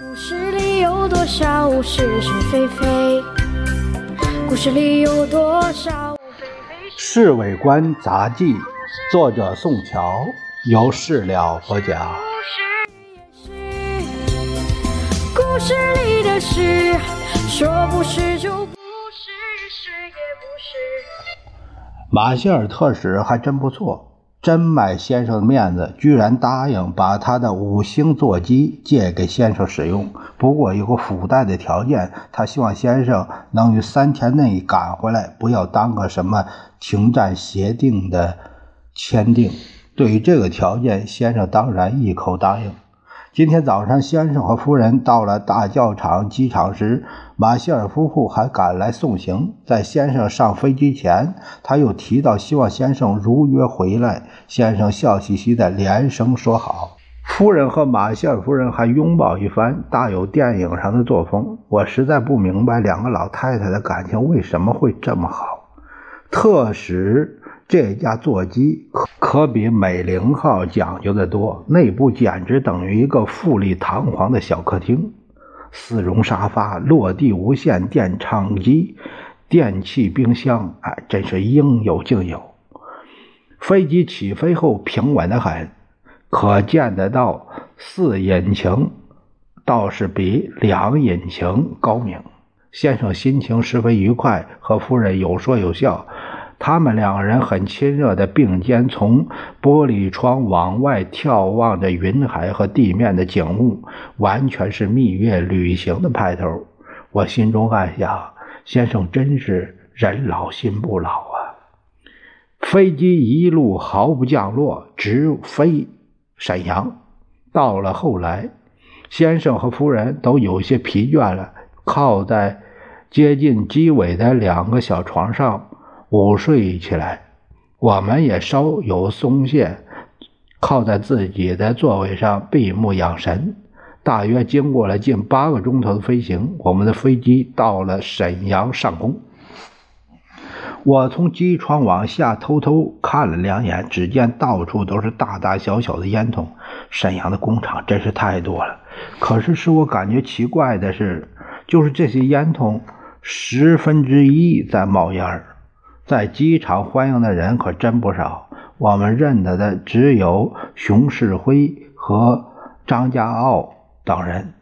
故事里有多少是是非非？故事里有多少非非《侍卫官杂记》，作者宋乔，由事了播讲。故事也是，故事里的事，说不是就不是，是也不是。马歇尔特使还真不错，真买先生的面子，居然答应把他的五星座机借给先生使用。不过有个附带的条件，他希望先生能于三天内赶回来，不要耽搁什么停战协定的签订。对于这个条件，先生当然一口答应。今天早上，先生和夫人到了大教场机场时，马歇尔夫妇还赶来送行。在先生上飞机前，他又提到希望先生如约回来。先生笑嘻嘻的连声说好。夫人和马歇尔夫人还拥抱一番，大有电影上的作风。我实在不明白两个老太太的感情为什么会这么好。特使这架座机可可比美龄号讲究的多，内部简直等于一个富丽堂皇的小客厅，丝绒沙发、落地无线电唱机、电器冰箱，哎，真是应有尽有。飞机起飞后平稳得很，可见得到四引擎倒是比两引擎高明。先生心情十分愉快，和夫人有说有笑。他们两人很亲热的并肩从玻璃窗往外眺望着云海和地面的景物，完全是蜜月旅行的派头。我心中暗想：先生真是人老心不老啊！飞机一路毫不降落，直飞沈阳。到了后来，先生和夫人都有些疲倦了，靠在接近机尾的两个小床上。午睡起来，我们也稍有松懈，靠在自己的座位上闭目养神。大约经过了近八个钟头的飞行，我们的飞机到了沈阳上空。我从机窗往下偷偷看了两眼，只见到处都是大大小小的烟囱。沈阳的工厂真是太多了。可是使我感觉奇怪的是，就是这些烟囱十分之一在冒烟儿。在机场欢迎的人可真不少，我们认得的只有熊式辉和张家傲等人。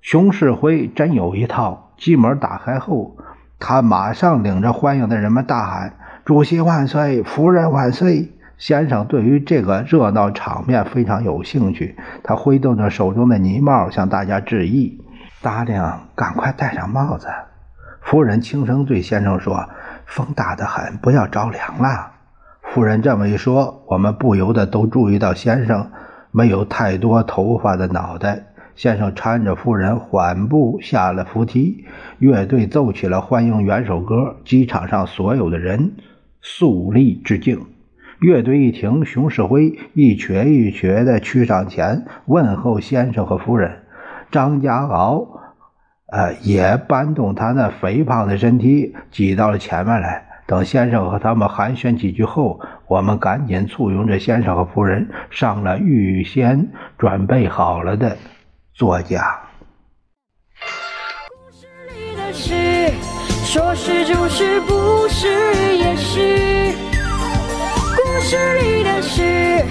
熊式辉真有一套，机门打开后，他马上领着欢迎的人们大喊：“主席万岁，夫人万岁！”先生对于这个热闹场面非常有兴趣，他挥动着手中的泥帽向大家致意。大亮，赶快戴上帽子。夫人轻声对先生说。风大得很，不要着凉了。夫人这么一说，我们不由得都注意到先生没有太多头发的脑袋。先生搀着夫人缓步下了扶梯，乐队奏起了欢迎元首歌，机场上所有的人肃立致敬。乐队一停，熊世辉一瘸一瘸地去上前问候先生和夫人。张家敖。呃，也搬动他那肥胖的身体挤到了前面来，等先生和他们寒暄几句后，我们赶紧簇拥着先生和夫人上了预先准备好了的座驾。故事里的事，说是就是，不是也是。故事里的事，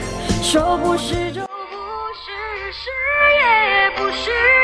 说不是就不是，是也不是。